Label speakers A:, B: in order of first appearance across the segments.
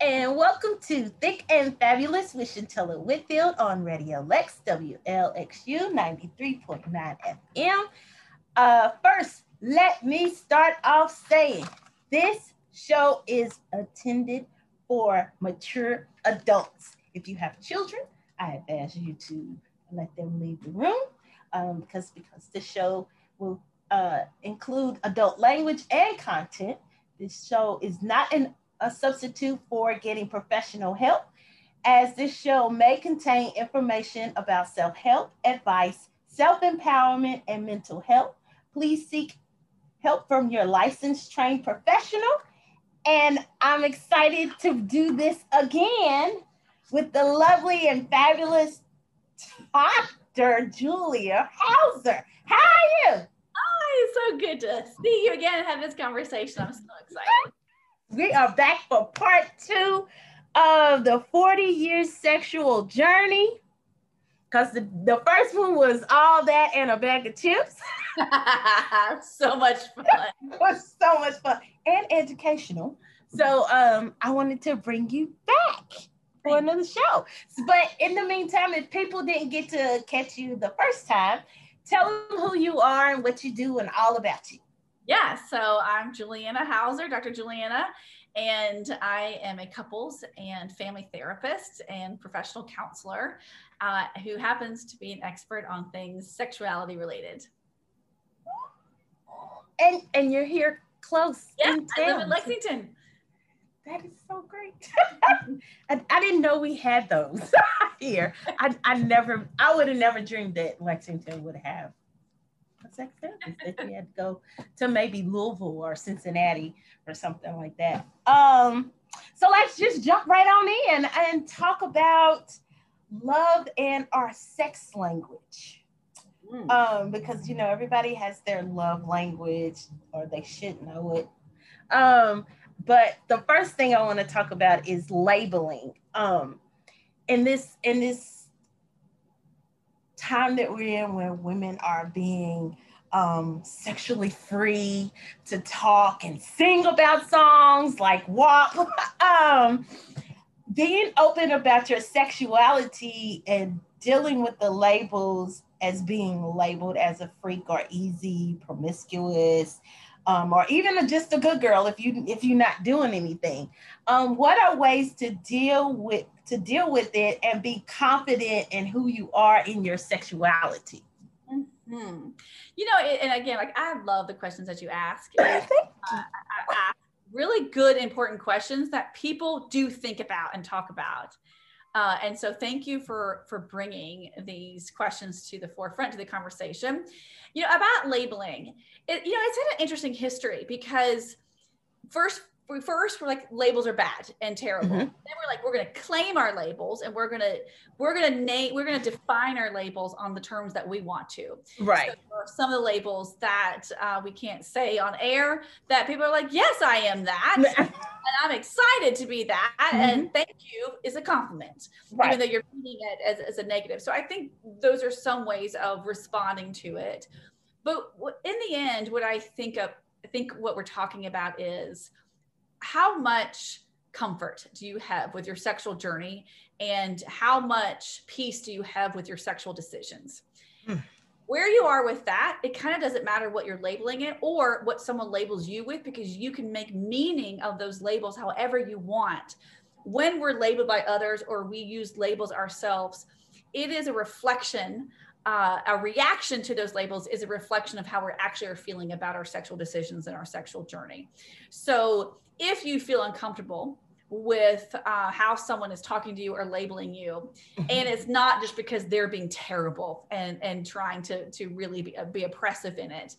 A: and welcome to Thick and Fabulous with Shuntella Whitfield on Radio Lex WLXU 93.9 FM. Uh, first, let me start off saying this show is intended for mature adults. If you have children, I advise you to let them leave the room um, because because the show will uh, include adult language and content. This show is not an, a substitute for getting professional help, as this show may contain information about self help, advice, self empowerment, and mental health. Please seek help from your licensed trained professional. And I'm excited to do this again with the lovely and fabulous Dr. Juliana Hauser. How are you?
B: Oh, it's so good to see you again and have this conversation. I'm so excited.
A: We are back for part two of the 40 years sexual journey. Because the, the first one was all that and a bag of chips.
B: so much fun.
A: it was so much fun and educational. So um, I wanted to bring you back for another show. But in the meantime, if people didn't get to catch you the first time, tell them who you are and what you do and all about you.
B: Yeah, so I'm Juliana Hauser, Dr. Juliana, and I am a couples and family therapist and professional counselor uh, who happens to be an expert on things sexuality related.
A: And and you're here close.
B: Yeah, I live in Lexington.
A: That is so great. I, I, didn't know we had those here. I, I never, I would have never dreamed that Lexington would have sex therapist. That you had to go to maybe Louisville or Cincinnati or something like that. Um, so let's just jump right on in and talk about love and our sex language. Mm. Um, because you know everybody has their love language, or they should know it. Um, but the first thing I want to talk about is labeling. Um, in this in this time that we're in, where women are being um, sexually free to talk and sing about songs like WAP, um, being open about your sexuality and dealing with the labels as being labeled as a freak or easy, promiscuous, um, or even just a good girl if you if you're not doing anything. Um, what are ways to deal with to deal with it and be confident in who you are in your sexuality?
B: Mm-hmm. You know, and again, like I love the questions that you ask. uh, really good, important questions that people do think about and talk about. Uh, and so thank you for for bringing these questions to the forefront to the conversation. You know about labeling it, you know it's had an interesting history because first we first we're like labels are bad and terrible. Mm-hmm. Then we're like we're going to claim our labels and we're going to we're going to name we're going to define our labels on the terms that we want to.
A: Right.
B: So some of the labels that uh, we can't say on air that people are like, yes, I am that, and I'm excited to be that, mm-hmm. and thank you is a compliment, right. even though you're reading it as, as a negative. So I think those are some ways of responding to it. But in the end, what I think of I think what we're talking about is how much comfort do you have with your sexual journey? And how much peace do you have with your sexual decisions? Mm. where you are with that it kind of doesn't matter what you're labeling it or what someone labels you with because you can make meaning of those labels however you want. When we're labeled by others or we use labels ourselves it is a reflection uh, a reaction to those labels is a reflection of how we're actually are feeling about our sexual decisions and our sexual journey. So if you feel uncomfortable with uh, how someone is talking to you or labeling you and mm-hmm. it's not just because they're being terrible and and trying to to really be, be oppressive in it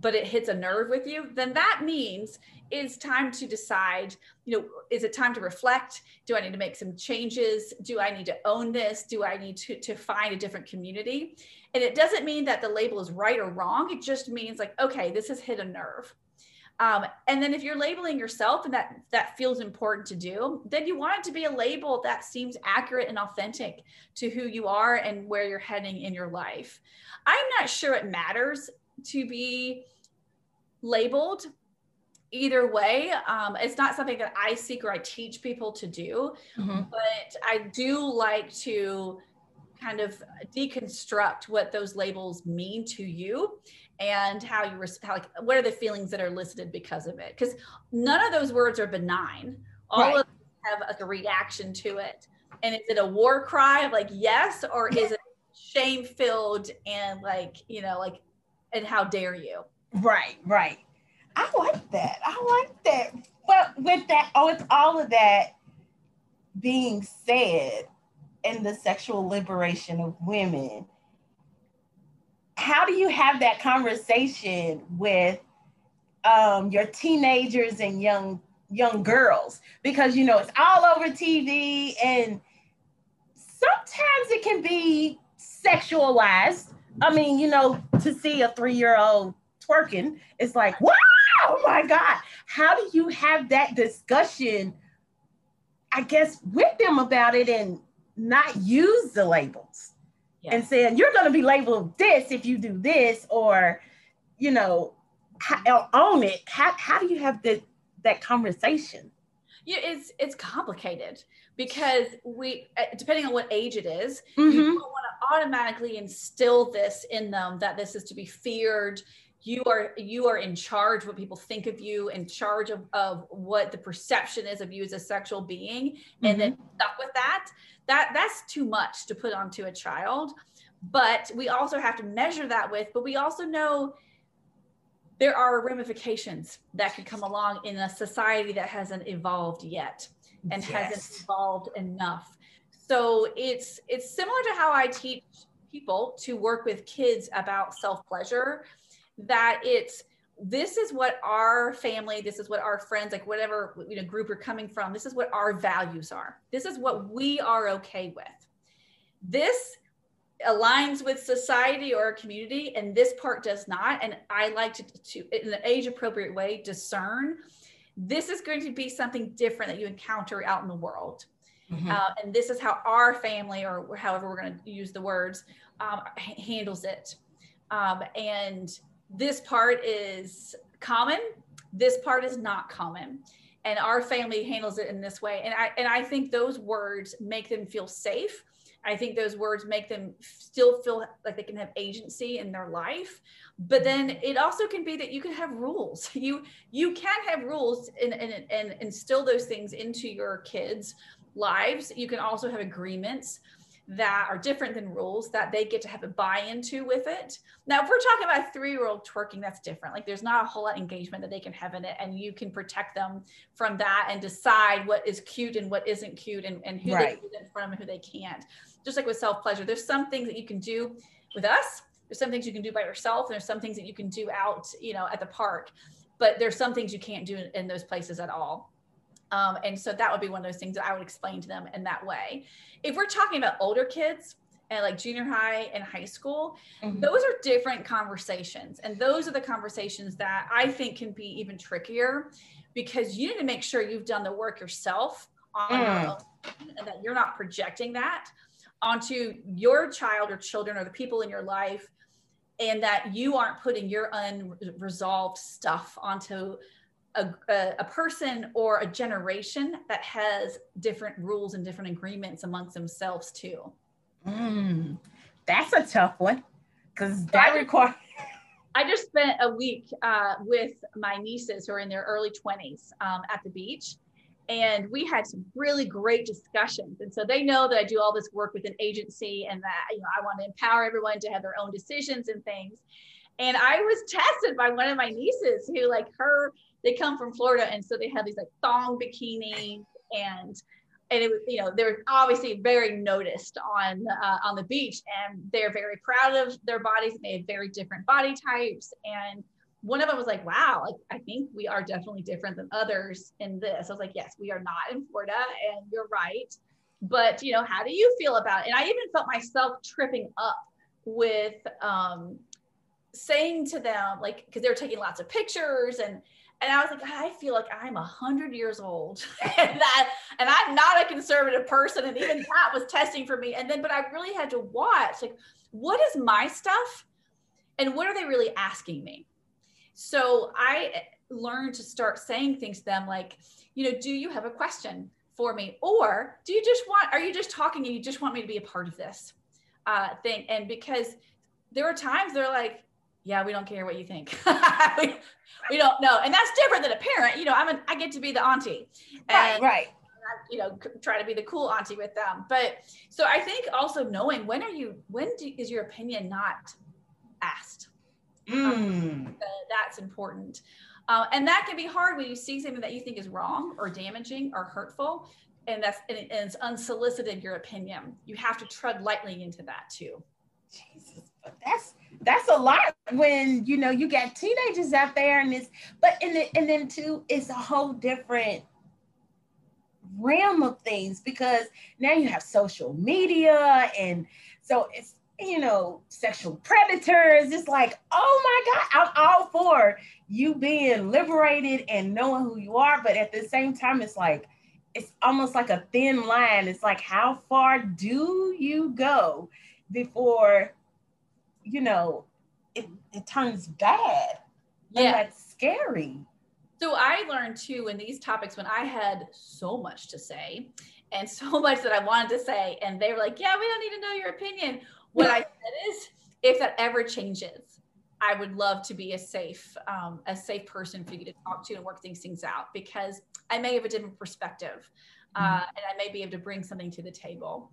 B: but it hits a nerve with you then that means it's time to decide you know is it time to reflect? Do i need to make some changes? Do i need to own this? Do i need to to find a different community? And it doesn't mean that the label is right or wrong. It just means like okay this has hit a nerve um, and then if you're labeling yourself and that that feels important to do, then you want it to be a label that seems accurate and authentic to who you are and where you're heading in your life. I'm not sure it matters to be labeled either way um, it's not something that i seek or i teach people to do mm-hmm. but i do like to kind of deconstruct what those labels mean to you and how you how like what are the feelings that are listed because of it? Because none of those words are benign. All right. of them have like a reaction to it. And is it a war cry of like yes or is it shame filled and like you know like and how dare you?
A: Right right. I like that. I like that. But with that oh it's all of that being said in the sexual liberation of women how do you have that conversation with um, your teenagers and young young girls because you know it's all over TV and sometimes it can be sexualized. I mean, you know, to see a three year old twerking, it's like, wow, oh my God. How do you have that discussion, I guess, with them about it and not use the labels yes. and saying, you're going to be labeled this if you do this, or, you know, own it. How, how do you have the, that conversation?
B: Yeah, it's it's complicated because we uh, depending on what age it is, mm-hmm. you don't want to automatically instill this in them that this is to be feared you are you are in charge what people think of you in charge of, of what the perception is of you as a sexual being mm-hmm. and then stuck with that that that's too much to put onto a child but we also have to measure that with but we also know there are ramifications that could come along in a society that hasn't evolved yet and yes. hasn't evolved enough. So it's it's similar to how I teach people to work with kids about self-pleasure that it's this is what our family this is what our friends like whatever you know group you're coming from this is what our values are. This is what we are okay with. This aligns with society or community and this part does not. And i like to, to in an age appropriate way discern this is going to be something different that you encounter out in the world. Mm-hmm. uh, and this is how our family or however we're going to use the words um, h- handles it. Um, and this part is common this part is not common and our family handles it in this way and i and i think those words make them feel safe I think those words make them still feel like they can have agency in their life. But then it also can be that you can have rules. You you can have rules and, and, and instill those things into your kids' lives. You can also have agreements that are different than rules that they get to have a buy into with it. Now, if we're talking about three year old twerking, that's different. Like there's not a whole lot of engagement that they can have in it, and you can protect them from that and decide what is cute and what isn't cute and, and who right. they can in front of and who they can't. Just like with self pleasure, there's some things that you can do with us. There's some things you can do by yourself, and there's some things that you can do out, you know, at the park. But there's some things you can't do in, in those places at all. Um, and so that would be one of those things that I would explain to them in that way. If we're talking about older kids and like junior high and high school, mm-hmm. those are different conversations. And those are the conversations that I think can be even trickier because you need to make sure you've done the work yourself on mm. your own and that you're not projecting that onto your child or children or the people in your life and that you aren't putting your unresolved stuff onto a, a, person or a generation that has different rules and different agreements amongst themselves too.
A: Mm, that's a tough one because that requires.
B: I just spent a week uh, with my nieces who are in their early 20s um, at the beach. And we had some really great discussions. And so they know that I do all this work with an agency and that you know I want to empower everyone to have their own decisions and things. And I was tested by one of my nieces who, like, her they come from Florida, and so they have these like thong bikinis and and it was you know they're obviously very noticed on uh, on the beach and they're very proud of their bodies and they have very different body types and one of them was like wow like i think we are definitely different than others in this. I was like yes we are not in florida and you're right but you know how do you feel about it? And i even felt myself tripping up with um saying to them like because they were taking lots of pictures and and I was like, I feel like I'm a hundred years old, and that, and I'm not a conservative person, and even that was testing for me. And then, but I really had to watch, like, what is my stuff, and what are they really asking me? So I, learned to start saying things to them like, you know, do you have a question for me? Or do you just want, are you just talking and you just want me to be a part of this uh, thing? And because there were times they're like, yeah, we don't care what you think. we, we, don't know. And that's different than a parent. You know, I'm an, I get to be the auntie.
A: And, right, right.
B: You know, try to be the cool auntie with them. But so I think also knowing when are you, when do, is your opinion not asked?
A: Mm. Um,
B: that's important. Uh, and that can be hard when you see something that you think is wrong or damaging or hurtful. And that's and it's unsolicited your opinion. You have to tread lightly into that too.
A: Jesus, that's that's a lot when you know you got teenagers out there and it's but and then, and then too it's a whole different realm of things because now you have social media and so it's you know sexual predators. It's like oh my god i'm all for you being liberated and knowing who you are but at the same time it's like it's almost like a thin line. It's like how far do you go before you know, it, it turns bad. Yeah. That's scary.
B: So I learned too in these topics when I had so much to say and so much that I wanted to say, and they were like, Yeah, we don't need to know your opinion. What I said is, if that ever changes, I would love to be a safe, um, a safe person for you to talk to and work these things out because I may have a different perspective, uh, mm-hmm. and I may be able to bring something to the table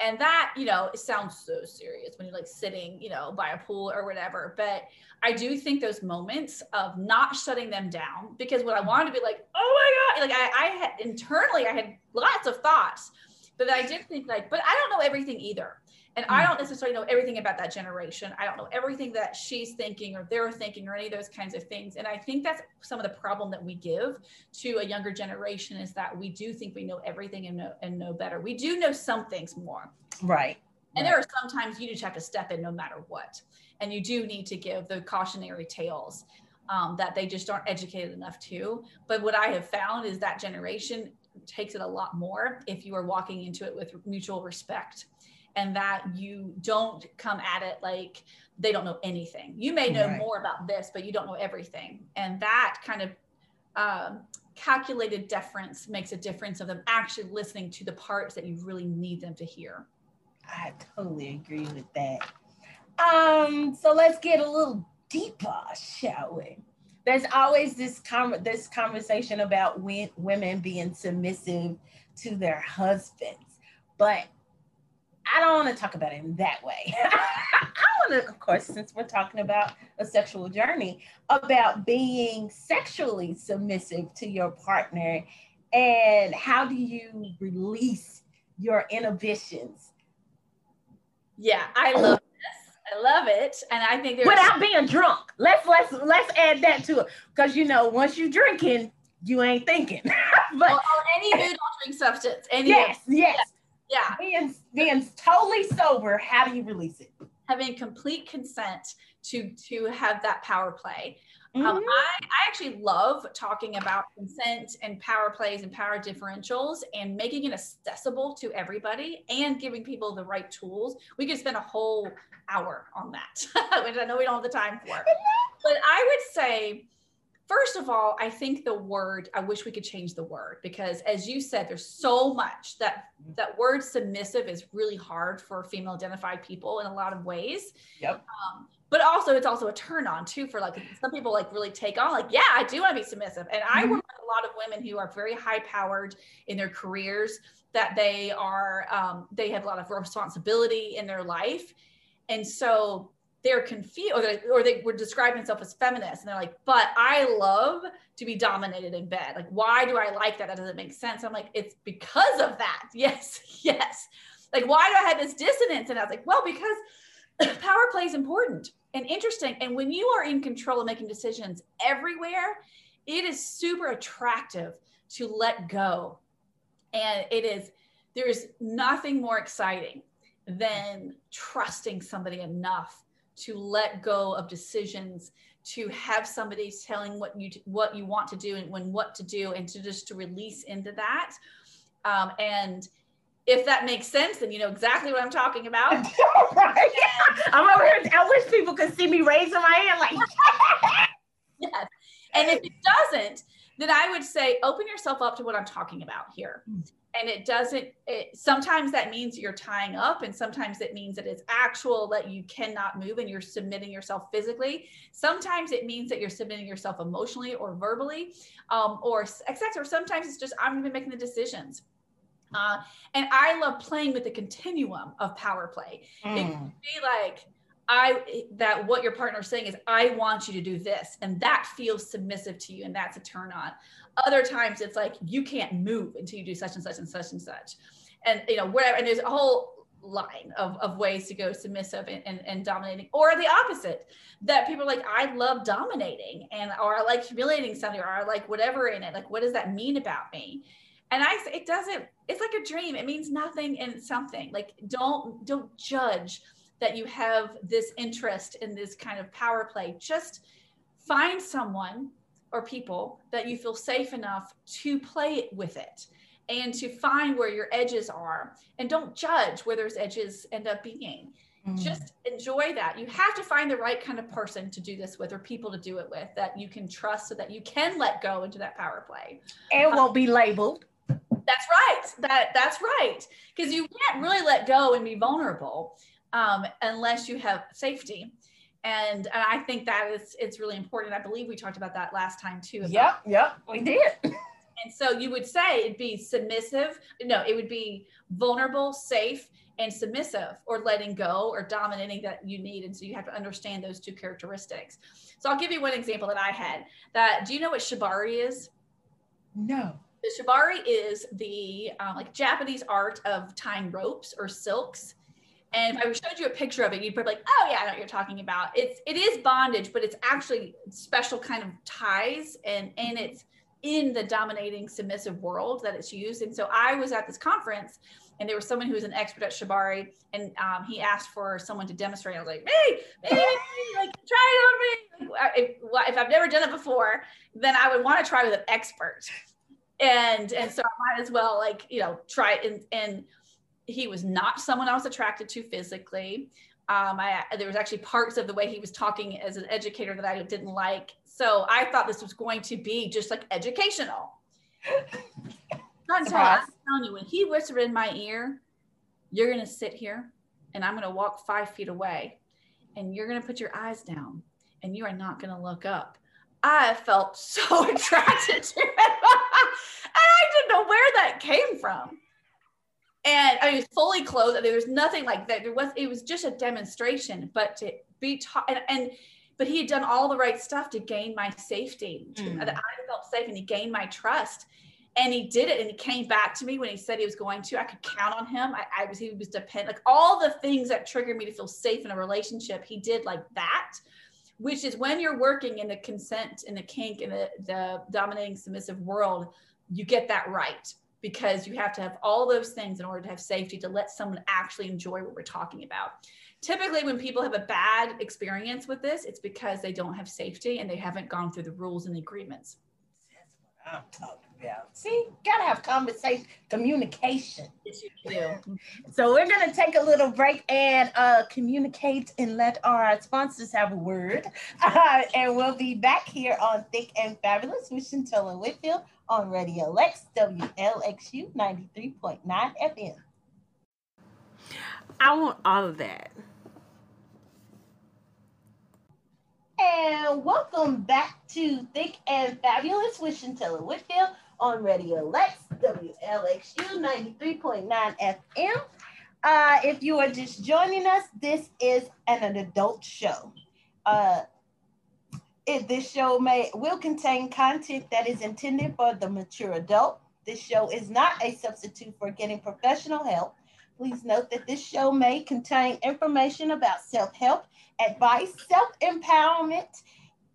B: and that you know it sounds so serious when you're like sitting you know by a pool or whatever but i do think those moments of not shutting them down because what i mm-hmm. wanted to be like oh my god like i, I had internally i had lots of thoughts but i did think like but i don't know everything either and I hmm. don't necessarily know everything about that generation. I don't know everything that she's thinking or they're thinking or any of those kinds of things. And I think that's some of the problem that we give to a younger generation is that we do think we know everything and know and know better. We do know some things more.
A: Right.
B: And there are sometimes you just have to step in no matter what. And you do need to give the cautionary tales um, that they just aren't educated enough to. But what I have found is that generation takes it a lot more if you are walking into it with mutual respect and that you don't come at it like they don't know anything. You may know right. more about this, but you don't know everything. And that kind of um, calculated deference makes a difference of them actually listening to the parts that you really need them to hear.
A: I totally agree with that. Um, so let's get a little deeper, shall we? There's always this com- this conversation about women being submissive to their husbands, but I don't want to talk about it in that way. I want to, of course, since we're talking about a sexual journey, about being sexually submissive to your partner and how do you release your inhibitions?
B: Yeah, I love this. I love it, and I think
A: there's without being drunk. Let's let's let's add that to it because you know once you're drinking, you ain't thinking.
B: but well, any mood altering substance. Any
A: yes, yes. yes
B: yeah.
A: Being being totally sober, how do you release it?
B: Having complete consent to to have that power play. Um, mm-hmm. Um, I, I actually love talking about consent and power plays and power differentials and making it accessible to everybody and giving people the right tools. We could spend a whole hour on that, which I know we don't have the time for. But I would say First of all, I think the word, I wish we could change the word because as you said, there's so much that that word submissive is really hard for female identified people in a lot of ways.
A: Yep.
B: Um, but also it's also a turn on too for like some people like really take on like, yeah, I do want to be submissive. And I mm-hmm. work with a lot of women who are very high powered in their careers, that they are um, they have a lot of responsibility in their life. And so they're confused or they, or they were describing themselves as feminists and they're like but i love to be dominated in bed. Like why do i like that? That doesn't make sense. I'm like it's because of that. Yes yes. Like why do i have this dissonance? And i was like well because power play is important and interesting and when you are in control of making decisions everywhere it is super attractive to let go. And it is there's nothing more exciting than trusting somebody enough to let go of decisions to have somebody telling what you what you want to do and when what to do and to just to release into that. Um, and if that makes sense then you know exactly what i'm talking about.
A: Right. i'm over here i wish people could see me raising my hand like
B: yes. And if it doesn't, then I would say open yourself up to what I'm talking about here. And it doesn't, it, sometimes that means you're tying up, and sometimes it means that it's actual that you cannot move and you're submitting yourself physically. Sometimes it means that you're submitting yourself emotionally or verbally um, or etc. Or sometimes it's just, I'm even making the decisions. Uh, and I love playing with the continuum of power play. Mm. It can be like, I that what your partner is saying is I want you to do this and that feels submissive to you and that's a turn on. Other times it's like you can't move until you do such and such and such and such. And you know, whatever and there's a whole line of, of ways to go submissive and, and, and dominating or the opposite that people are like I love dominating and or I like humiliating somebody or I like whatever in it. Like what does that mean about me? and i say it doesn't it's like a dream it means nothing and something like don't don't judge that you have this interest in this kind of power play just find someone or people that you feel safe enough to play with it and to find where your edges are. And don't judge where those edges end up being. Mm. just enjoy that. You have to find the right kind of person to do this with or people to do it with that you can trust so that you can let go into that power play.
A: It won't be labeled.
B: That's right. That that's right. Because you can't really let go and be vulnerable um, unless you have safety. And, and I think that is it's really important. I believe we talked about that last time too.
A: About, yep, yep, we did.
B: And so you would say it'd be submissive. No, it would be vulnerable, safe, and submissive, or letting go, or dominating that you need. And so you have to understand those two characteristics. So I'll give you one example that I had. That do you know what shibari is?
A: No.
B: The shibari is the um, like Japanese art of tying ropes or silks and if I showed you a picture of it, you'd probably be like, oh yeah, I know what you're talking about. It's it is bondage, but it's actually special kind of ties and and it's in the dominating submissive world that it's used. And so I was at this conference and there was someone who was an expert at Shibari and um, he asked for someone to demonstrate. I was like, me, me, like try it on me. If, if I've never done it before, then I would want to try with an expert. And and so I might as well like, you know, try and and he was not someone I was attracted to physically. Um, I, there was actually parts of the way he was talking as an educator that I didn't like. So I thought this was going to be just like educational. Not until I'm telling you, when he whispered in my ear, you're going to sit here and I'm going to walk five feet away and you're going to put your eyes down and you are not going to look up. I felt so attracted to him. and I didn't know where that came from and I mean, was fully clothed. There was nothing like that. There was it was just a demonstration, but to be taught and, and but he had done all the right stuff to gain my safety. Mm. I felt safe, and he gained my trust. And he did it, and he came back to me when he said he was going to. I could count on him. I, I was he was dependent, like all the things that triggered me to feel safe in a relationship. He did like that, which is when you're working in the consent and the kink and the, the dominating submissive world, you get that right because you have to have all those things in order to have safety to let someone actually enjoy what we're talking about. Typically, when people have a bad experience with this, it's because they don't have safety and they haven't gone through the rules and the agreements.
A: That's what I'm talking about. See, gotta have conversation, communication.
B: Yes, you do.
A: so we're gonna take a little break and uh, communicate and let our sponsors have a word, uh, and we'll be back here on Thick and Fabulous with Shuntella Whitfield on Radio Lex WLXU 93.9 FM.
C: I want all of that.
A: And welcome back to Thick and Fabulous with Shuntella Whitfield on Radio Lex WLXU 93.9 FM. Uh, if you are just joining us, this is an, an adult show. Uh, it, this show may will contain content that is intended for the mature adult. This show is not a substitute for getting professional help. Please note that this show may contain information about self-help, advice, self-empowerment,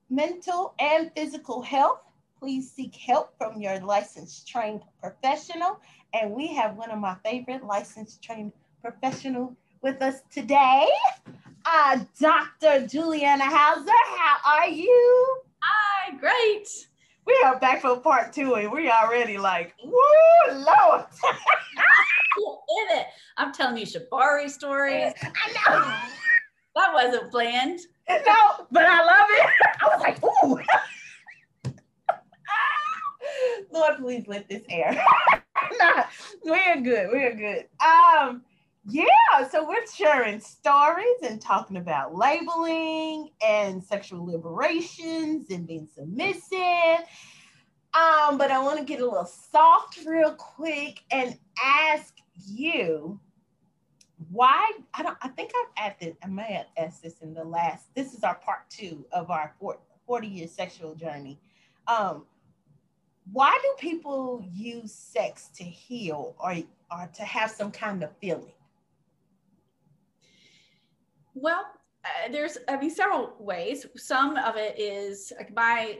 A: mental and physical health. Please seek help from your licensed trained professional. And we have one of my favorite licensed trained professional with us today uh, Dr. Juliana Hauser. How are you?
B: Hi, great.
A: We are back for part two, and we already like, woo, Lord.
B: in it. I'm telling you Shibari stories.
A: I know.
B: That wasn't planned.
A: No, but I love it. I was like, ooh. Lord, please let this air. nah, we're good. We're good. Um, yeah, so we're sharing stories and talking about labeling and sexual liberations and being submissive. Um, but I want to get a little soft real quick and ask you why I don't I think I've asked I may have asked this in the last, this is our part two of our 40 year sexual journey. Um, why do people use sex to heal or, or to have some kind of feeling?
B: Well, uh, there's, I mean, several ways. Some of it is like my,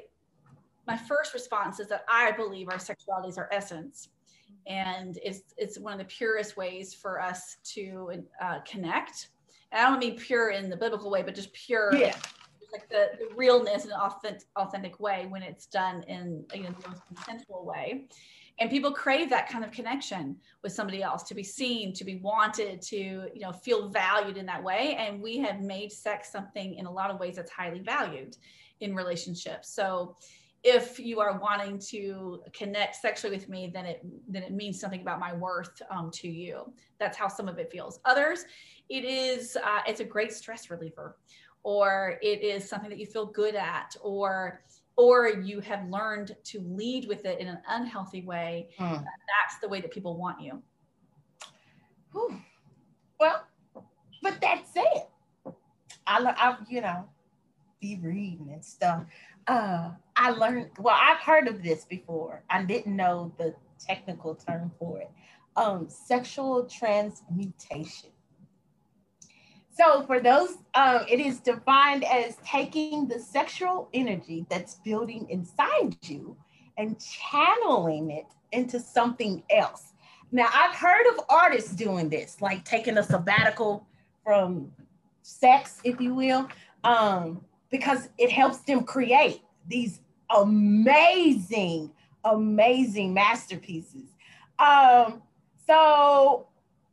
B: my first response is that I believe our sexuality is our essence. And it's, it's one of the purest ways for us to uh, connect. And I don't mean pure in the biblical way, but just pure,
A: yeah.
B: like the, the realness in an authentic, authentic way when it's done in you know, the most consensual way and people crave that kind of connection with somebody else to be seen to be wanted to you know feel valued in that way. And we have made sex something in a lot of ways that's highly valued in relationships. So if you are wanting to connect sexually with me then it then it means something about my worth um, to you. That's how some of it feels. Others it is uh, it's a great stress reliever or it is something that you feel good at or or you have learned to lead with it in an unhealthy way, mm. that's the way that people want you.
A: Whew. Well, but that's it. I, I, you know, be reading and stuff. Uh, I learned, well, I've heard of this before. I didn't know the technical term for it. Um, sexual transmutation. So for those, um, it is defined as taking the sexual energy that's building inside you and channeling it into something else. Now I've heard of artists doing this, like taking a sabbatical from sex, if you will, um, because it helps them create these amazing, amazing masterpieces. Um, so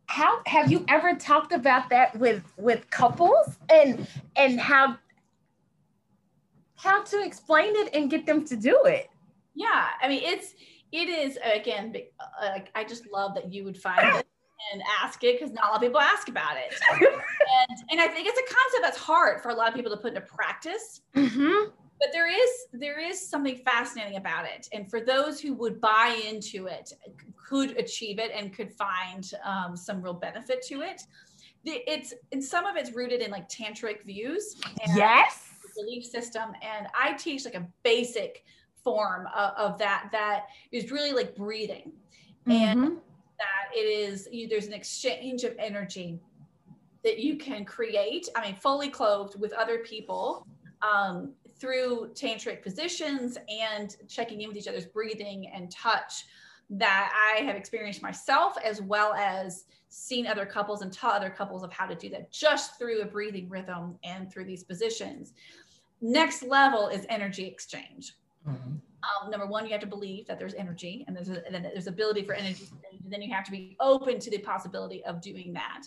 A: how have you ever talked about that with with couples and and how how to explain it and get them to do it?
B: Yeah i mean it's it is again uh, i just love that you would find it and ask it because not a lot of people ask about it. And and i think it's a concept that's hard for a lot of people to put into practice. Mm-hmm but there is there is something fascinating about it. And for those who would buy into it could achieve it and could find um, some real benefit to it it's and some of it's rooted in like tantric views
A: yes.
B: belief system. And i teach like a basic form of, of that that is really like breathing. Mm-hmm. and that it is you, there's an exchange of energy that you can create i mean fully clothed with other people um, through tantric positions and checking in with each other's breathing and touch that I have experienced myself, as well as seen other couples and taught other couples of how to do that just through a breathing rhythm and through these positions. Next level is energy exchange. Mm-hmm. Um, number one, you have to believe that there's energy and there's, a, and there's ability for energy. And then you have to be open to the possibility of doing that.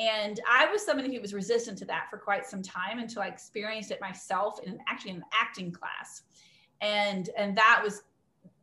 B: And I was somebody who was resistant to that for quite some time until I experienced it myself in actually an acting class. And and that was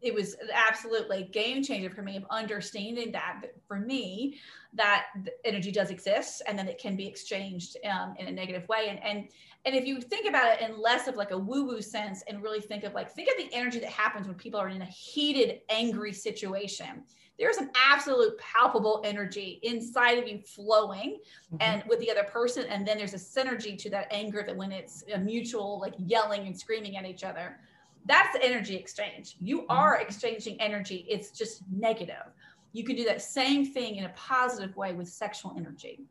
B: it was absolutely game changer for me of understanding that for me that energy does exist and then it can be exchanged um, in a negative way and and and if you think about it in less of like a woo woo sense and really think of like think of the energy that happens when people are in a heated angry situation there's an absolute palpable energy inside of you flowing mm-hmm. and with the other person and then there's a synergy to that anger that when it's a mutual like yelling and screaming at each other that's the energy exchange. You mm-hmm. are exchanging energy. It's just negative. You can do that same thing in a positive way with sexual energy.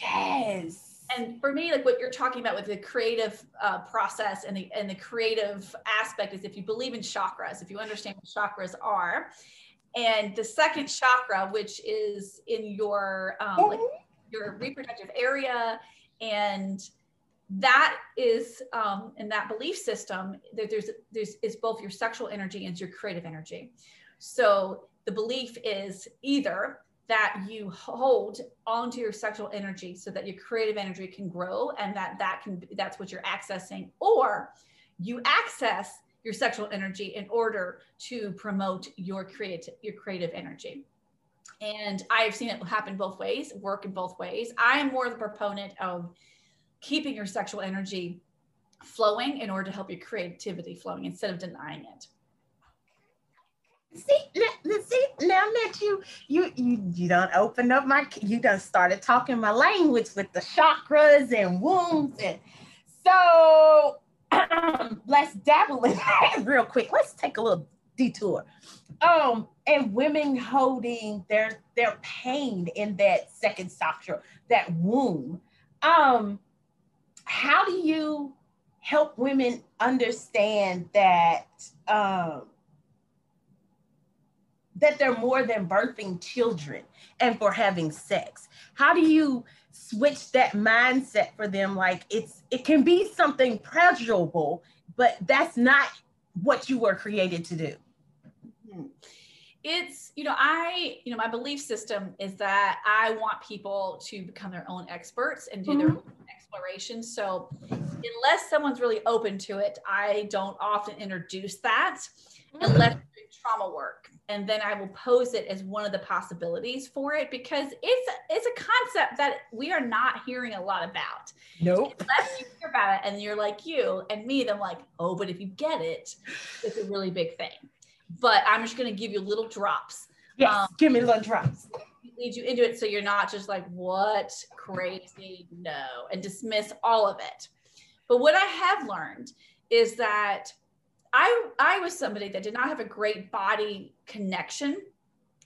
A: Yes.
B: And for me like what you're talking about with the creative uh, process and the and the creative aspect is if you believe in chakras if you understand what chakras are and the second chakra, which is in your um, like your reproductive area, and that is um, in that belief system. that There's there's is both your sexual energy and your creative energy. So the belief is either that you hold onto your sexual energy so that your creative energy can grow and that that can that's what you're accessing or you access your sexual energy in order to promote your creative your creative energy. And i've seen it happen both ways work in both ways. I am more the proponent of keeping your sexual energy flowing in order to help your creativity flowing instead of denying it.
A: See, see now that you you you you don't open up my you done started talking my language with the chakras and wombs and so um, let's dabble in that real quick. Let's take a little detour. Um, and women holding their their pain in that second chakra, that womb. Um, how do you help women understand that um, that they're more than birthing children and for having sex? How do you switch that mindset for them like it's it can be something pleasurable but that's not what you were created to do
B: mm-hmm. it's you know i you know my belief system is that i want people to become their own experts and do mm-hmm. their own exploration so unless someone's really open to it i don't often introduce that unless trauma work and then I will pose it as one of the possibilities for it because it's it's a concept that we are not hearing a lot about.
A: Nope.
B: Unless you hear about it and you're like you and me, then like, oh, but if you get it, it's a really big thing. But I'm just gonna give you little drops.
A: Yes, um, give me little drops.
B: Lead you into it so you're not just like, what crazy, no, and dismiss all of it. But what I have learned is that I I was somebody that did not have a great body connection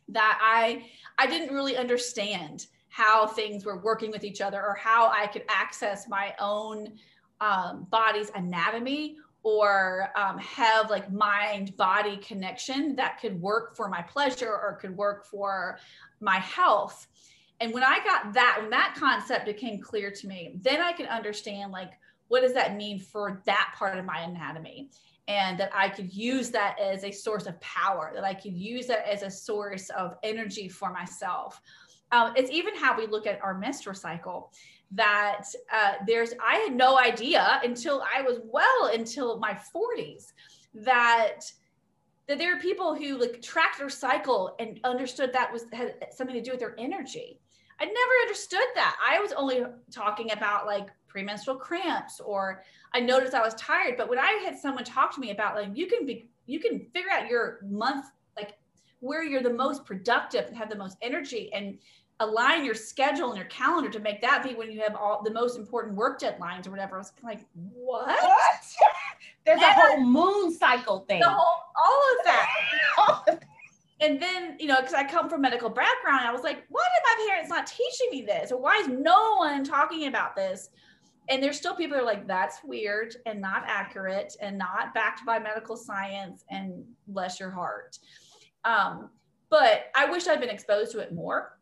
B: that I I didn't really understand how things were working with each other or how I could access my own um, body's anatomy or um, have like mind body connection that could work for my pleasure or could work for my health and when i got that when that concept became clear to me then i could understand like what does that mean for that part of my anatomy and that I could use that as a source of power, that I could use that as a source of energy for myself. Um, it's even how we look at our menstrual cycle that uh, there's, I had no idea until I was well until my 40s that that there are people who like tracked their cycle and understood that was had something to do with their energy. I never understood that. I was only talking about like premenstrual cramps or I noticed I was tired. But when I had someone talk to me about like you can be you can figure out your month like where you're the most productive and have the most energy and align your schedule and your calendar to make that be when you have all the most important work deadlines or whatever. I was like, what? what?
A: There's and a whole moon cycle thing.
B: The whole all of that. all of that. And then you know because i come from medical background i was like why did my parents not teaching me this? Or why is no one talking about this? And there's still people that are like that's weird and not accurate and not backed by medical science and bless your heart. Um, but i wish i'd been exposed to it more.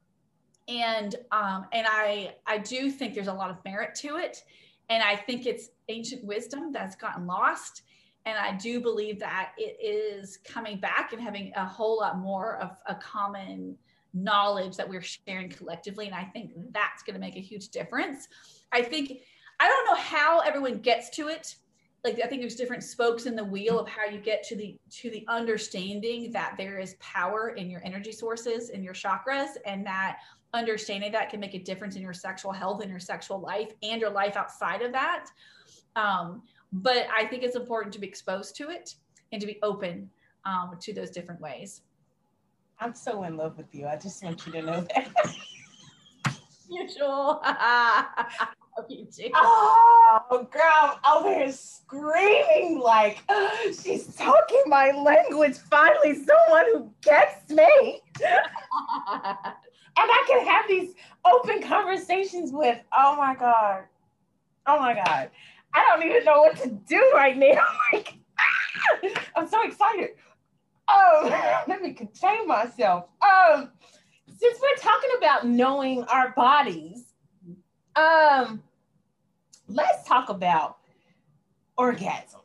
B: And um, and i i do think there's a lot of merit to it and i think it's ancient wisdom that's gotten lost and i do believe that it is coming back and having a whole lot more of a common knowledge that we're sharing collectively and i think that's going to make a huge difference i think I don't know how everyone gets to it. Like I think there's different spokes in the wheel of how you get to the to the understanding that there is power in your energy sources and your chakras and that understanding that can make a difference in your sexual health and your sexual life and your life outside of that. Um, but I think it's important to be exposed to it and to be open um, to those different ways.
A: I'm so in love with you. I just want you to know that.
B: Usual.
A: Oh, girl, I'm over here screaming like she's talking my language. Finally, someone who gets me. and I can have these open conversations with. Oh my God. Oh my God. I don't even know what to do right now. I'm like, I'm so excited. Oh, let me contain myself. Um, since we're talking about knowing our bodies, um, let's talk about orgasms.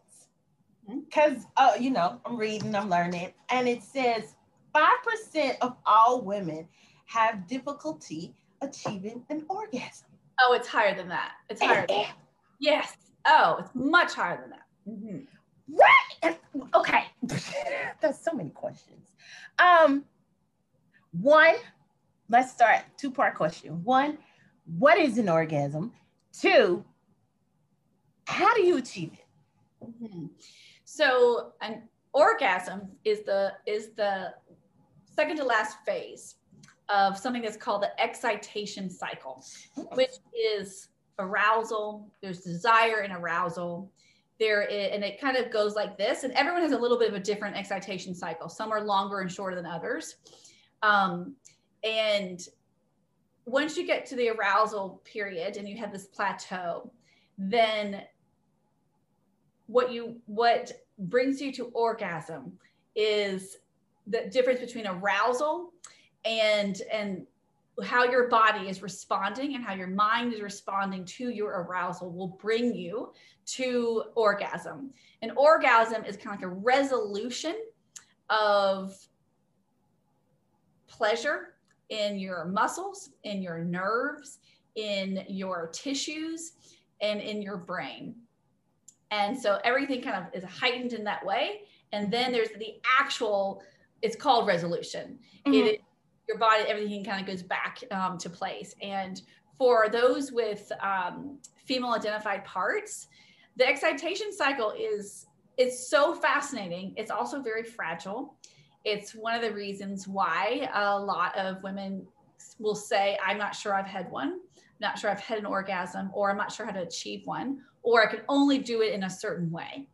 A: Because, uh, you know, I'm reading, I'm learning, and it says 5% of all women have difficulty achieving an orgasm.
B: Oh, it's higher than that. It's higher. Than that. Yes. Oh, it's much higher than that. Mm-hmm.
A: Right. Okay. There's so many questions. Um, one, let's start two part question. One, what is an orgasm? Two, how do you achieve it?
B: Mm-hmm. So an orgasm is the is the second to last phase of something that's called the excitation cycle, which is arousal. There's desire and arousal. There is, and it kind of goes like this. And everyone has a little bit of a different excitation cycle. Some are longer and shorter than others. Um, and once you get to the arousal period and you have this plateau, then what you what brings you to orgasm is the difference between arousal and and how your body is responding and how your mind is responding to your arousal will bring you to orgasm. An orgasm is kind of like a resolution of pleasure in your muscles, in your nerves, in your tissues, and in your brain. And so everything kind of is heightened in that way. And then there's the actual, it's called resolution. Mm-hmm. It, your body, everything kind of goes back um, to place. And for those with um, female identified parts, the excitation cycle is it's so fascinating. It's also very fragile. It's one of the reasons why a lot of women will say, I'm not sure I've had one, I'm not sure I've had an orgasm, or I'm not sure how to achieve one, or I can only do it in a certain way.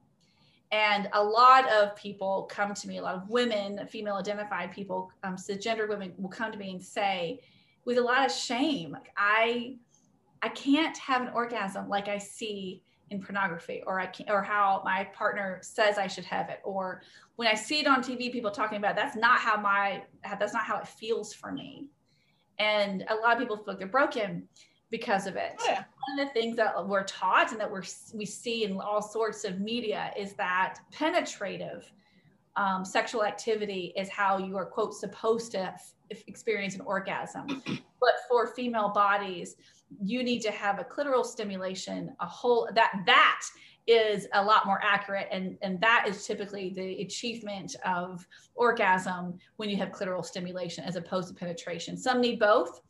B: And a lot of people come to me, a lot of women, female identified people, um, cisgender women will come to me and say, with a lot of shame, like, I, I can't have an orgasm like I see in pornography or I can't, or how my partner says I should have it. Or when I see it on TV people talking about that's not how my that's not how it feels for me. And a lot of people feel like they're broken because of it. Oh, yeah. One of the things that we're taught and that we're we see in all sorts of media is that penetrative um, sexual activity is how you are quote supposed to f- experience an orgasm, but for female bodies, you need to have a clitoral stimulation, a whole that that is a lot more accurate and and that is typically the achievement of orgasm when you have clitoral stimulation as opposed to penetration some need both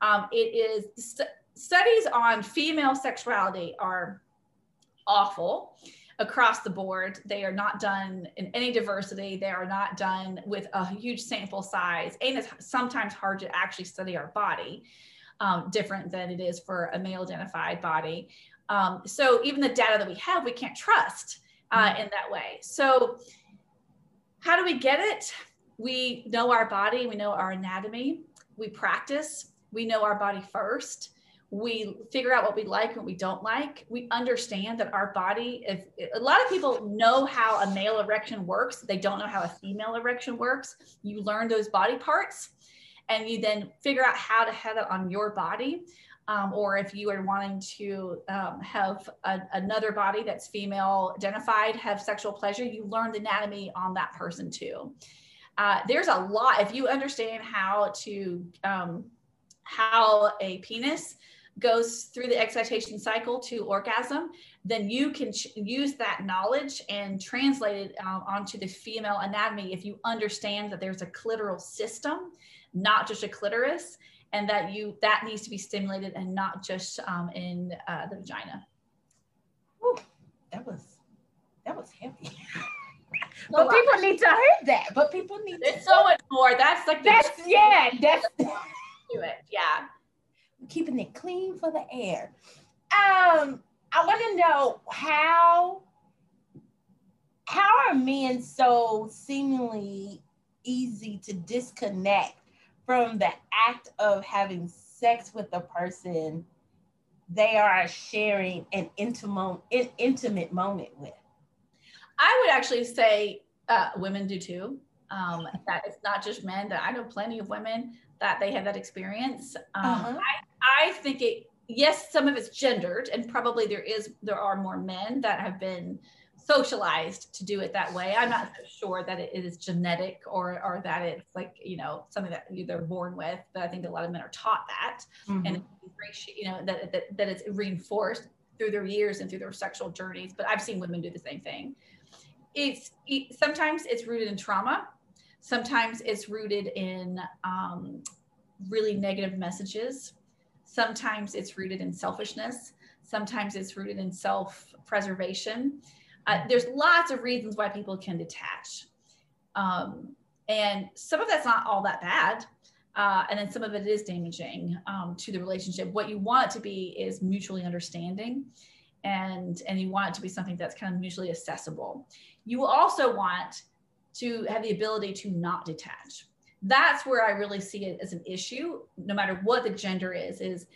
B: um, it is studies on female sexuality are awful across the board they are not done in any diversity they are not done with a huge sample size and it's sometimes hard to actually study our body um, different than it is for a male identified body. Um, so even the data that we have, we can't trust uh, mm-hmm. in that way. So how do we get it? We know our body, we know our anatomy, we practice, we know our body first. We figure out what we like and what we don't like. We understand that our body, if a lot of people know how a male erection works, they don't know how a female erection works. You learn those body parts and you then figure out how to have it on your body. Um, or if you are wanting to um, have a, another body that's female identified have sexual pleasure, you learn the anatomy on that person too. Uh, there's a lot if you understand how to um, how a penis goes through the excitation cycle to orgasm, then you can ch- use that knowledge and translate it um, onto the female anatomy if you understand that there's a clitoral system not just a clitoris, and that you that needs to be stimulated and not just um, in uh, the vagina.
A: Ooh, that was that was heavy. but people need to hear that. But people need.
B: It's so much more. That's like
A: that's yeah. That's
B: do it. Yeah.
A: Keeping it clean for the air. Um, I want to know how how are men so seemingly easy to disconnect from the act of having sex with a person they are sharing an intimate, an intimate moment with.
B: I would actually say uh, women do too. Um, that it's not just men. That I know plenty of women that they have that experience. Um, uh-huh. I, I think it. Yes, some of it's gendered, and probably there is there are more men that have been socialized to do it that way. I'm not sure that it is genetic or or that it's like you know something that they're born with, but I think a lot of men are taught that, mm-hmm. and you know that, that that it's reinforced through their years and through their sexual journeys. But I've seen women do the same thing, it's it, sometimes it's rooted in trauma sometimes it's rooted in um, really negative messages sometimes it's rooted in selfishness. Sometimes it's rooted in self-preservation. Uh, there's lots of reasons why people can detach. Um, and some of that's not all that bad. Uh, and then some of it is damaging um, to the relationship. What you want to be is mutually understanding and and you want it to be something that's kind of mutually accessible. You also want to have the ability to not detach that's where i really see it as an issue no matter what the gender is is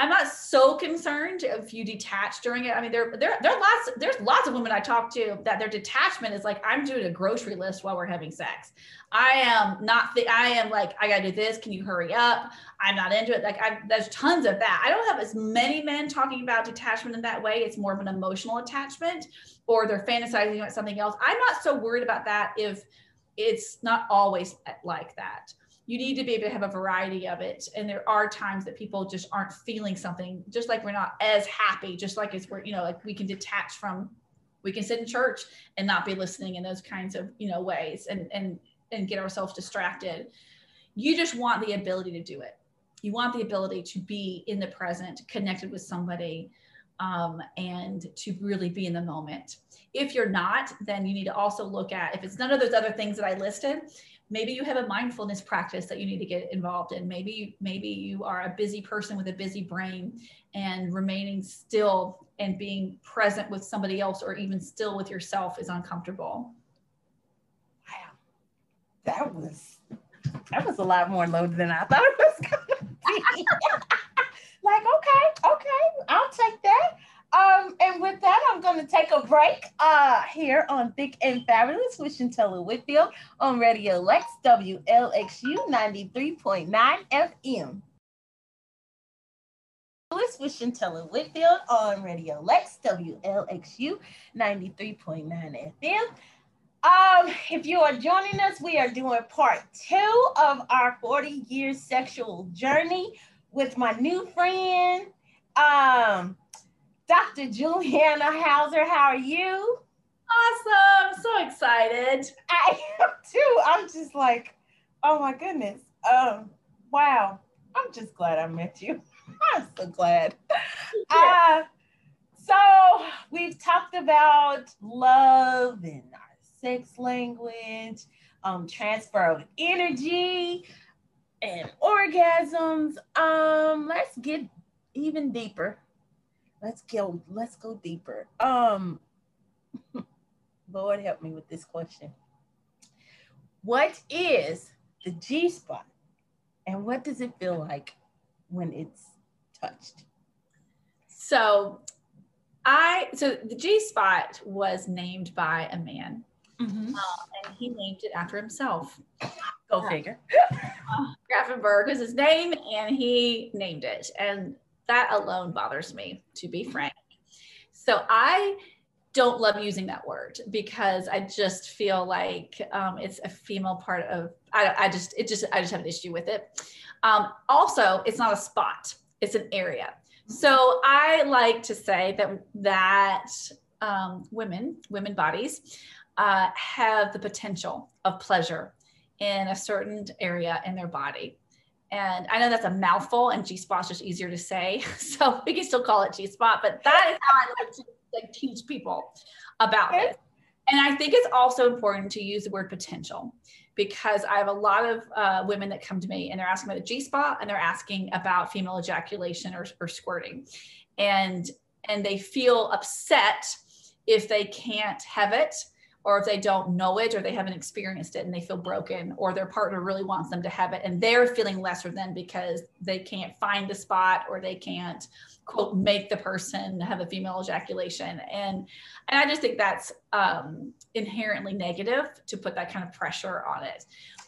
B: I'm not so concerned if you detach during it. I mean, there, there, there are lots, there's lots of women I talk to that their detachment is like, I'm doing a grocery list while we're having sex. I am not the, I am like, I gotta do this. Can you hurry up? I'm not into it. Like I, there's tons of that. I don't have as many men talking about detachment in that way. It's more of an emotional attachment or they're fantasizing about something else. I'm not so worried about that if it's not always like that you need to be able to have a variety of it. And there are times that people just aren't feeling something, just like we're not as happy, just like it's we're, you know, like we can detach from, we can sit in church and not be listening in those kinds of, you know, ways and, and, and get ourselves distracted. You just want the ability to do it. You want the ability to be in the present, connected with somebody, um, and to really be in the moment. If you're not, then you need to also look at if it's none of those other things that I listed, maybe you have a mindfulness practice that you need to get involved in. Maybe maybe you are a busy person with a busy brain and remaining still and being present with somebody else or even still with yourself is uncomfortable.
A: Wow. That was that was a lot more loaded than i thought it was gonna be. Like okay okay i'll take that um, and with that, I'm going to take a break uh, here on Thick and Fabulous with Shuntella Whitfield on Radio Lex WLXU 93.9 FM. With Shuntella Whitfield on Radio Lex WLXU 93.9 FM. Um, if you are joining us, we are doing part two of our 40 year sexual journey with my new friend. Um, Dr. Juliana Hauser, how are you?
B: Awesome. So excited.
A: I am too. I'm just like, oh my goodness. Um, wow. I'm just glad I met you. I'm so glad. Yeah. Uh, so we've talked about love and our sex language, um, transfer of energy and orgasms. Um, let's get even deeper let's go let's go deeper. Um lord help me with this question. What is the g spot? And what does it feel like when it's touched?
B: So i so the g spot was named by a man. Mm-hmm. uh, and he named it after himself.
A: Go figure.
B: Uh, grafenberg was his name and he named it. And that alone bothers me, to be frank. So I don't love using that word because I just feel like um, it's a female part of. I, I, just it just I just have an issue with it. Um, also, it's not a spot; it's an area. So I like to say that that um, women, women bodies, uh, have the potential of pleasure in a certain area in their body. And I know that's a mouthful, and G spot's just easier to say. So we can still call it G spot, but that is how I like to like, teach people about okay. it. And I think it's also important to use the word potential because I have a lot of uh, women that come to me and they're asking about the G spot and they're asking about female ejaculation or, or squirting. And and they feel upset if they can't have it or if they don't know it or they haven't experienced it and they feel broken or their partner really wants them to have it and they're feeling lesser than because they can't find the spot or they can't quote make the person have a female ejaculation and and i just think that's um, inherently negative to put that kind of pressure on it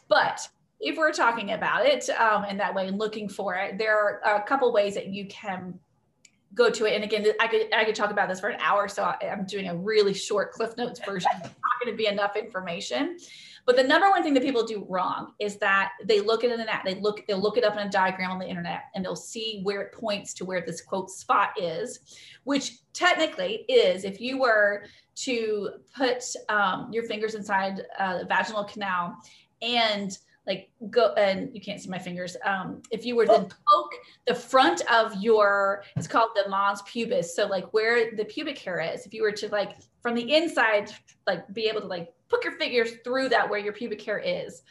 B: but if we're talking about it um, in that way and looking for it there are a couple ways that you can go to it. And again, I could I could talk about this for an hour, so I, am doing a really short Cliff Notes version. Going to be enough information, But the number one thing that people do wrong is that they look at an app, they look, they'll look it up in a diagram on the internet and they'll see where it points to where this quote spot is, which technically is if you were to put um, your fingers inside a vaginal canal and like go and you can't see my fingers um if you were to poke the front of your it's called the mons pubis. So like where the pubic hair is if you were to like from the inside like be able to like put your fingers through that where your pubic hair is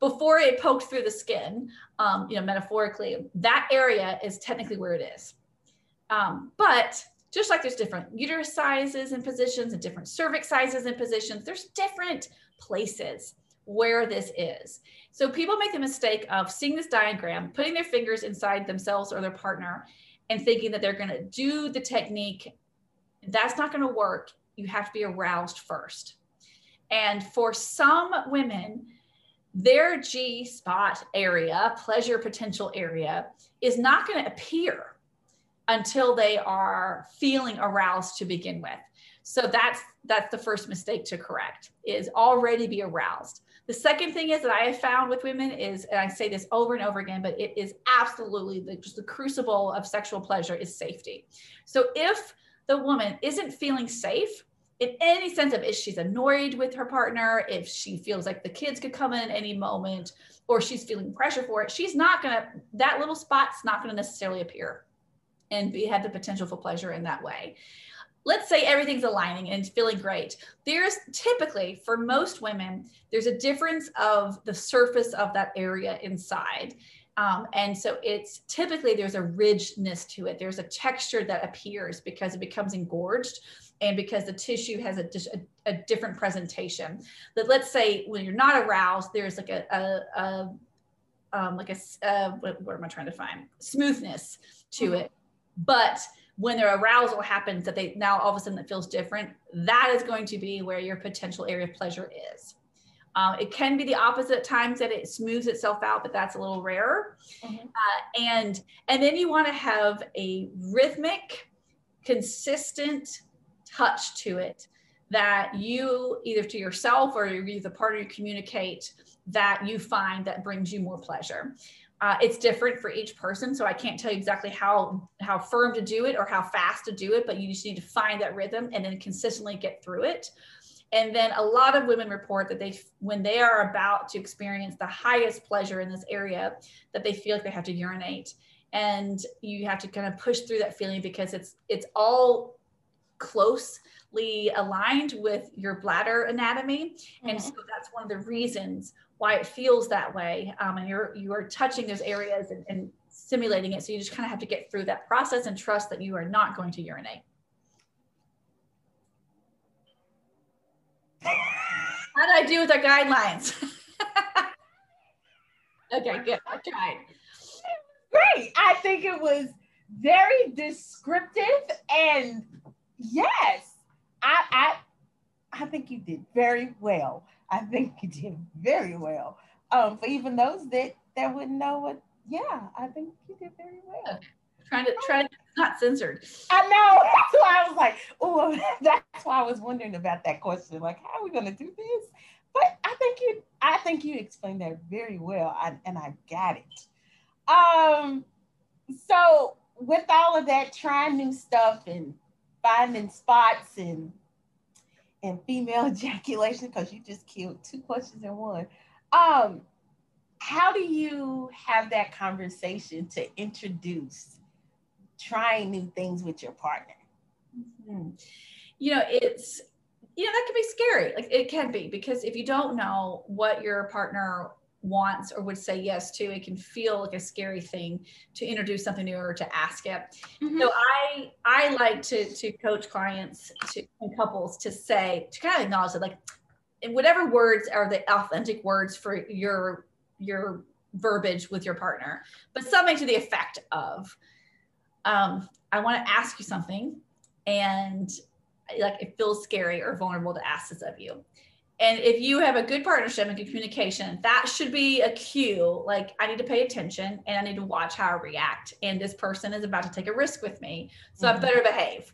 B: before it pokes through the skin um you know metaphorically that area is technically where it is. Um but just like there's different uterus sizes and positions and different cervix sizes and positions there's different places where this is. So people make the mistake of seeing this diagram, putting their fingers inside themselves or their partner, and thinking that they're going to do the technique. That's not going to work. You have to be aroused first. And for some women, their G spot area, pleasure potential area, is not going to appear until they are feeling aroused to begin with. So that's that's the first mistake to correct is already be aroused. The second thing is that I have found with women is, and I say this over and over again, but it is absolutely the, just the crucible of sexual pleasure is safety. So if the woman isn't feeling safe in any sense of if she's annoyed with her partner, if she feels like the kids could come in at any moment, or she's feeling pressure for it, she's not gonna, that little spot's not gonna necessarily appear and be, have the potential for pleasure in that way let's say everything's aligning and feeling great. There's typically for most women there's a difference of the surface of that area inside. Um, and so it's typically there's a ridgeness to it. There's a texture that appears because it becomes engorged and because the tissue has a, a, a different presentation. That let's say when you're not aroused there's like a, a, a um, like a uh, what, what, am i trying to find? Smoothness to mm-hmm. it. But when their arousal happens that they now all of a sudden it feels different that is going to be where your potential area of pleasure is. Um, it can be the opposite times that it smooths itself out but that's a little rarer. Mm-hmm. uh, and and then you want to have a rhythmic consistent touch to it that you either to yourself or you the partner you communicate that you find that brings you more pleasure uh, it's different for each person so i can't tell you exactly how how firm to do it or how fast to do it but you just need to find that rhythm and then consistently get through it. And then a lot of women report that they when they are about to experience the highest pleasure in this area that they feel like they have to urinate. And you have to kind of push through that feeling because it's it's all closely aligned with your bladder anatomy. Mm-hmm. and so that's one of the reasons why it feels that way um, and you're you are touching those areas and, and simulating it. So you just kind of have to get through that process and trust that you are not going to urinate. How did i do with our guidelines? Okay good. I tried.
A: Great. I think it was very descriptive and yes i i i think you did very well I think you did very well. Um, for even those that that wouldn't know what, yeah, I think you did very well.
B: Trying to try not censored.
A: I know. That's why I was like, oh, that's why I was wondering about that question. Like, how are we gonna do this? But I think you, I think you explained that very well, I, and I got it. Um, so with all of that, trying new stuff and finding spots and and female ejaculation because you just killed two questions in one. Um, how do you have that conversation to introduce trying new things with your partner?
B: Mm-hmm. You know, it's you know that can be scary. Like it can be because if you don't know what your partner wants or would say yes to it can feel like a scary thing to introduce something new or to ask it mm-hmm. so i i like to to coach clients to and couples to say to kind of acknowledge that like in whatever words are the authentic words for your your verbiage with your partner but something to the effect of um i want to ask you something and like it feels scary or vulnerable to ask this of you and if you have a good partnership and good communication, that should be a cue. Like, I need to pay attention and I need to watch how I react. And this person is about to take a risk with me. So mm-hmm. I better behave.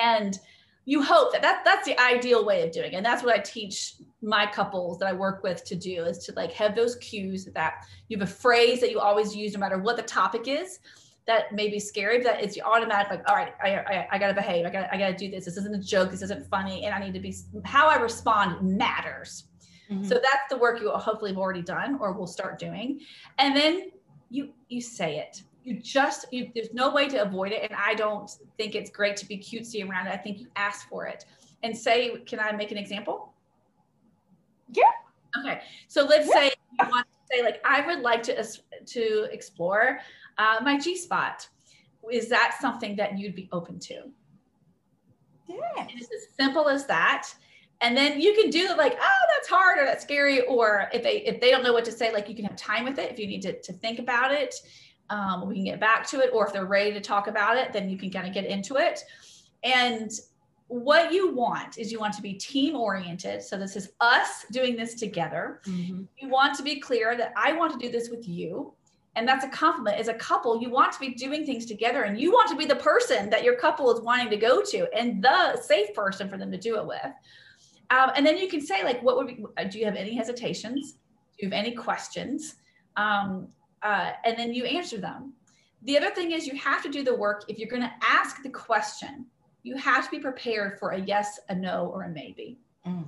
B: and you hope that, that that's the ideal way of doing it. And that's what I teach my couples that I work with to do is to like have those cues that you have a phrase that you always use no matter what the topic is that may be scary, but it's automatic like, all right, I, I, I gotta behave. I gotta, I gotta do this. This isn't a joke. This isn't funny. And I need to be, how I respond matters. Mm-hmm. So that's the work you hopefully have already done or will start doing. And then you, you say it you just you, there's no way to avoid it and i don't think it's great to be cutesy around it i think you ask for it and say can i make an example
A: yeah
B: okay so let's yeah. say you want to say like i would like to to explore uh, my g spot is that something that you'd be open to?
A: Yeah
B: it's as simple as that. And then you can do like oh that's hard or that's scary or if they if they don't know what to say like you can have time with it if you need to, to think about it. Um, we can get back to it or if they're ready to talk about it then you can kind of get into it. And what you want is you want to be team oriented so this is us doing this together. Mm-hmm. you want to be clear that i want to do this with you and that's a compliment as a couple you want to be doing things together and you want to be the person that your couple is wanting to go to and the safe person for them to do it with um, and then you can say like what would be, do you have any hesitations do you have any questions um, uh, and then you answer them. The other thing is you have to do the work. If you're going to ask the question, you have to be prepared for a yes, a no, or a maybe. Mm.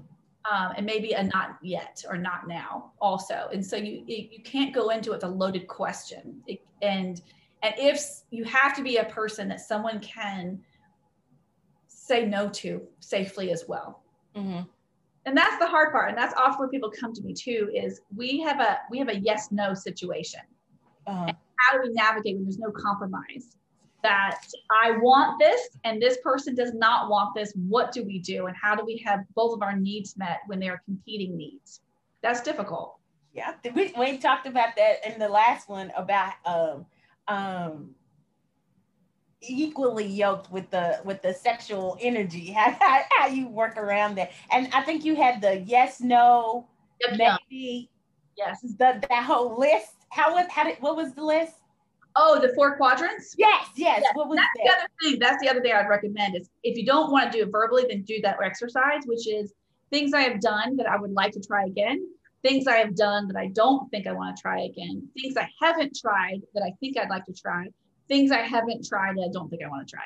B: Um, and maybe a not yet or not now also. And so you you can't go into it with a loaded question. It, and and if you have to be a person that someone can say no to safely as well. Mm-hmm and that's the hard part and that's often where people come to me too is we have a we have a yes no situation uh, how do we navigate when there's no compromise? That I want this and this person does not want this. What do we do? And how do we have both of our needs met when they are competing needs? That's difficult.
A: Yeah, we, we talked about that in the last one about um, um, equally yoked with the with the sexual energy. How, how, how you work around that? And I think you had the yes, no,
B: yep, maybe. Yes,
A: the that whole list how was how did what was the list?
B: Oh, the four quadrants?
A: Yes, yes. yes. What was
B: that's that? the other thing. That's the other thing I'd recommend is if you don't want to do it verbally, then do that exercise, which is things I have done that I would like to try again, things I have done that I don't think I want to try again, things I haven't tried that I think I'd like to try, things I haven't tried that I don't think I want to try.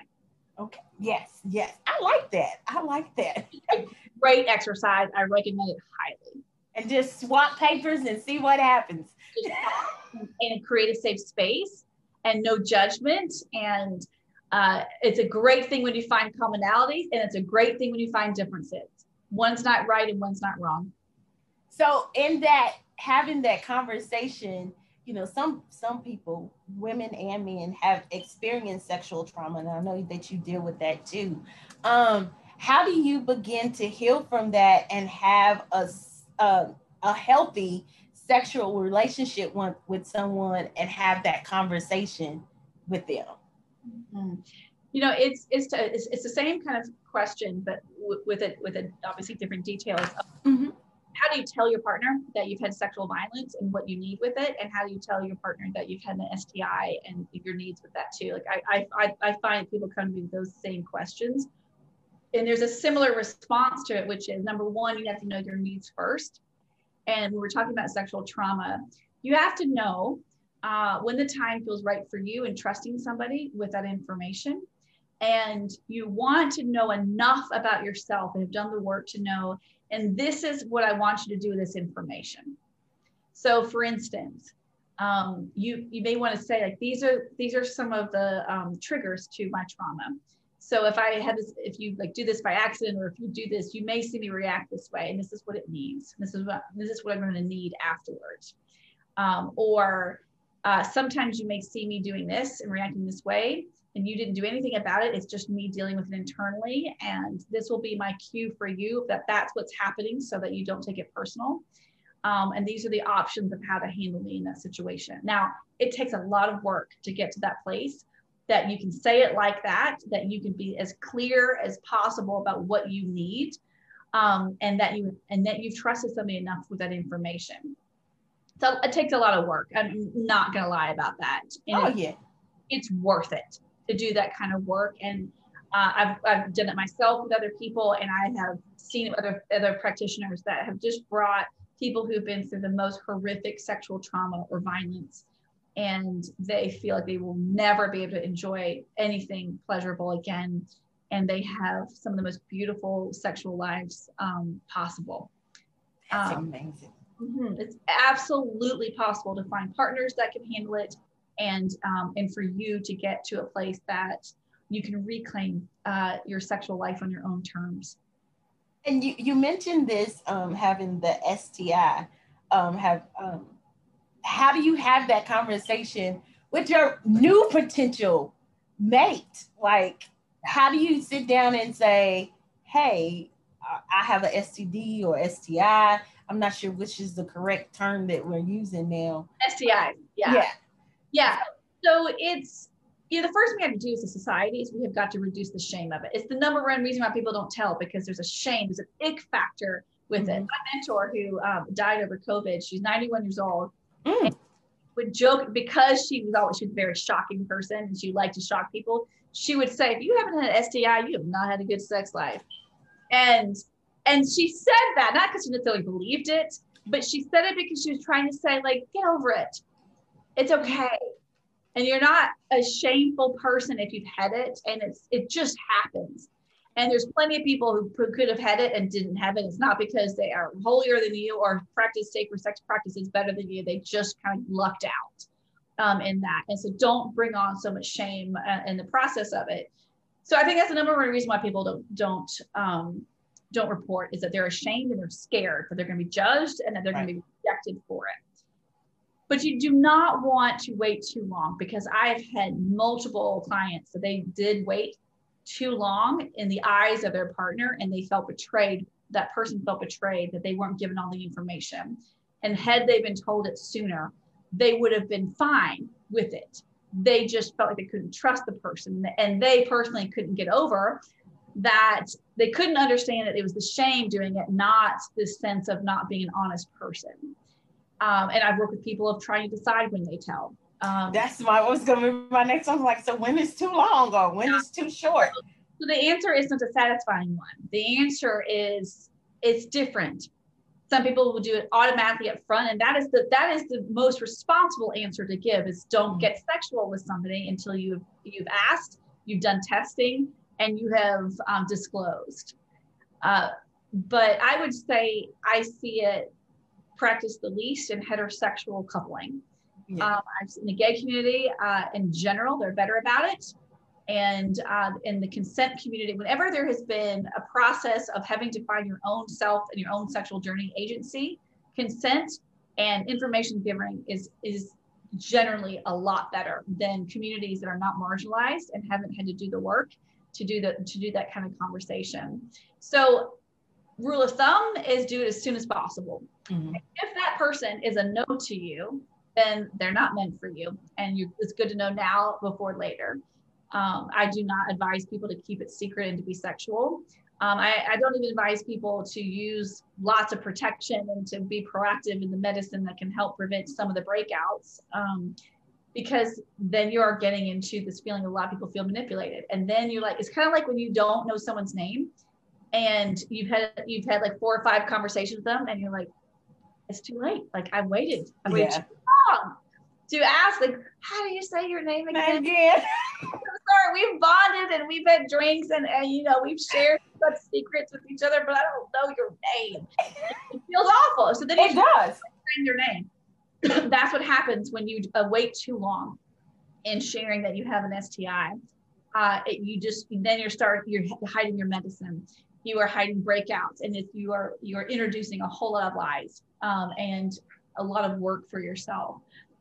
A: Okay. Yes, yes. I like that. I like that.
B: Great exercise. I recommend it highly.
A: And just swap papers and see what happens
B: and create a safe space and no judgment. And uh, it's a great thing when you find commonalities and it's a great thing when you find differences. One's not right and one's not wrong.
A: So in that having that conversation you know some some people women and men have experienced sexual trauma and i know that you deal with that too. Um how do you begin to heal from that and have a a, a healthy sexual relationship with, with someone and have that conversation with them?
B: Mm-hmm. You know, it's it's, to, it's it's the same kind of question, but w- with it with a obviously different details. Mm-hmm. How do you tell your partner that you've had sexual violence and what you need with it, and how do you tell your partner that you've had an STI and your needs with that too? Like I I I find people come to me with those same questions, and there's a similar response to it, which is number one, you have to know your needs first and we're talking about sexual trauma, you have to know uh, when the time feels right for you and trusting somebody with that information. And you want to know enough about yourself and have done the work to know, and this is what I want you to do with this information. So, for instance, um, you you may want to say like these are these are some of the um, triggers to my trauma so if I have this, if you like do this by accident, or if you do this, you may see me react this way, and this is what it means. This is what this is what I'm going to need afterwards. Um, or uh, sometimes you may see me doing this and reacting this way, and you didn't do anything about it. It's just me dealing with it internally, and this will be my cue for you that that's what's happening, so that you don't take it personal. Um, and these are the options of how to handle me in that situation. Now, it takes a lot of work to get to that place that you can say it like that, that you can be as clear as possible about what you need, um, and that you and that you've trusted somebody enough with that information. So it takes a lot of work. I'm not gonna lie about that.
A: And oh yeah,
B: it's worth it to do that kind of work. And Uh, I've, I've done it myself with other people, and I have seen other other practitioners that have just brought people who've been through the most horrific sexual trauma or violence, and they feel like they will never be able to enjoy anything pleasurable again, and they have some of the most beautiful sexual lives um, possible.
A: That's um, amazing.
B: Mm-hmm. It's absolutely possible to find partners that can handle it, and um, and for you to get to a place that you can reclaim uh, your sexual life on your own terms.
A: And you, you mentioned this um, having the STI. Um, have um, how do you have that conversation with your new potential mate? Like, how do you sit down and say, "Hey, I have an STD or STI"? I'm not sure which is the correct term that we're using now.
B: STI. Yeah. Yeah. Yeah. So it's you know, the first thing we have to do as a society is we have got to reduce the shame of it. It's the number one reason why people don't tell because there's a shame, there's an ick factor with mm-hmm. it. My mentor who um, died over COVID, she's 91 years old. Mm. Would joke because she was always she was a very shocking person and she liked to shock people. She would say, "If you haven't had an STI, you have not had a good sex life." And and she said that not because she necessarily believed it, but she said it because she was trying to say, like, get over it. It's okay and you're not a shameful person if you've had it and it's it just happens and there's plenty of people who could have had it and didn't have it. It's not because they are holier than you or practice sacred sex practices better than you. They just kind of lucked out um, in that. And so don't bring on so much shame uh, in the process of it. So i think that's the number one reason why people don't don't um, don't report is that they're ashamed and they're scared that they're going to be judged and that they're right. going to be rejected for it. But you do not want to wait too long because I've had multiple clients that they did wait too long in the eyes of their partner and they felt betrayed. That person felt betrayed that they weren't given all the information. And had they been told it sooner, they would have been fine with it. They just felt like they couldn't trust the person. And they personally couldn't get over that they couldn't understand that it was the shame doing it, not this sense of not being an honest person. Um, and I've worked with people of trying to decide when they tell. Um,
A: That's my was going to be my next one. Like, so when is too long or when is too short?
B: So the answer isn't a satisfying one. The answer is it's different. Some people will do it automatically up front, and that is the that is the most responsible answer to give is don't get sexual with somebody until you've you've asked, you've done testing, and you have um, disclosed. Uh, but I would say I see it practiced the least in heterosexual coupling. Yeah. Um, in the gay community, uh, in general, they're better about it. And uh, in the consent community, whenever there has been a process of having to find your own self and your own sexual journey agency, consent and information giving is is generally a lot better than communities that are not marginalized and haven't had to do the work to do the to do that kind of conversation. So rule of thumb is do it as soon as possible. Mm-hmm. If that person is a no to you, then they're not meant for you. And you, it's good to know now before later. Um, I do not advise people to keep it secret and to be sexual. Um, I, I, don't even advise people to use lots of protection and to be proactive in the medicine that can help prevent some of the breakouts. Um, because then you are getting into this feeling a lot of people feel manipulated. And then you're like, it's kind of like when you don't know someone's name and you've had you've had like four or five conversations with them and you're like it's too late. Like i waited. I waited yeah. too long to ask like how do you say your name again, again. sorry we've bonded and we've had drinks and, and you know we've shared such secrets with each other but i don't know your name. It feels awful. So then
A: it does.
B: saying your name. That's what happens when you uh, wait too long in sharing that you have an sti uh, it, you just then you're start you're hiding your medicine. You are hiding breakouts and if you are you are introducing a whole lot of lies um, and a lot of work for yourself.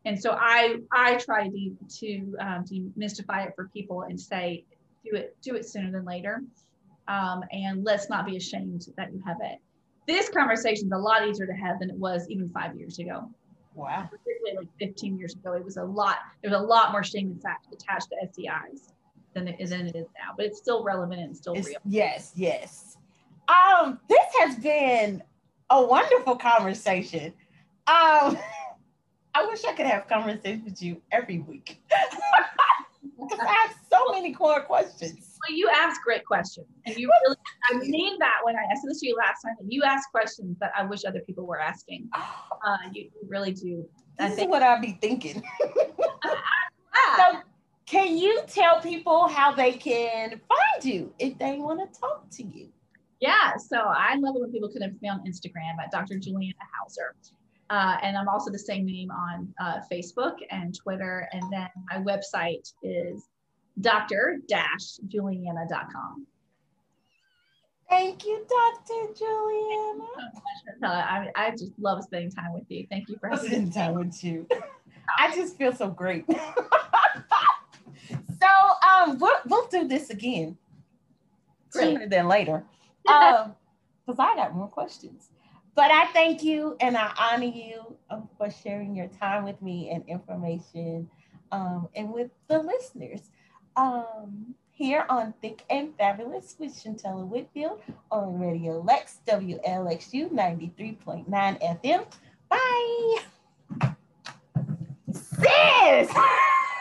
B: And so i i try to to um, demystify it for people and say do it do it sooner than later. Um, and let's not be ashamed that you have it. This conversation is a lot easier to have than it was even five years ago.
A: Wow.
B: Particularly like 15 years ago it was a lot There was a lot more shame in fact attached to stis than it, than it is now but it's still relevant and still
A: it's,
B: real.
A: yes yes. Um, this has been a wonderful conversation. Um, I wish I could have conversations with you every week. because I have so many core questions.
B: Well, you ask great questions, and you really. I mean that when I asked this to you last time, and you ask questions that I wish other people were asking. Uh, you, you really do.
A: This is what I'd be thinking. so, can you tell people how they can find you if they want to talk to you?
B: Yeah, so I love it when people connect me on Instagram at Dr. Juliana Hauser. Uh, and I'm also the same name on uh, Facebook and Twitter. And then my website is dr-juliana.com.
A: Thank you, Dr. Juliana.
B: I, I just love spending time with you. Thank you for
A: spending time with you. I just feel so great. so um, we'll, we'll do this again sooner than later because um, I got more questions. But I thank you and I honor you um, for sharing your time with me and information um, and with the listeners. Um, here on Thick and Fabulous with Shuntella Whitfield on Radio Lex, WLXU 93.9 FM. Bye. Sis!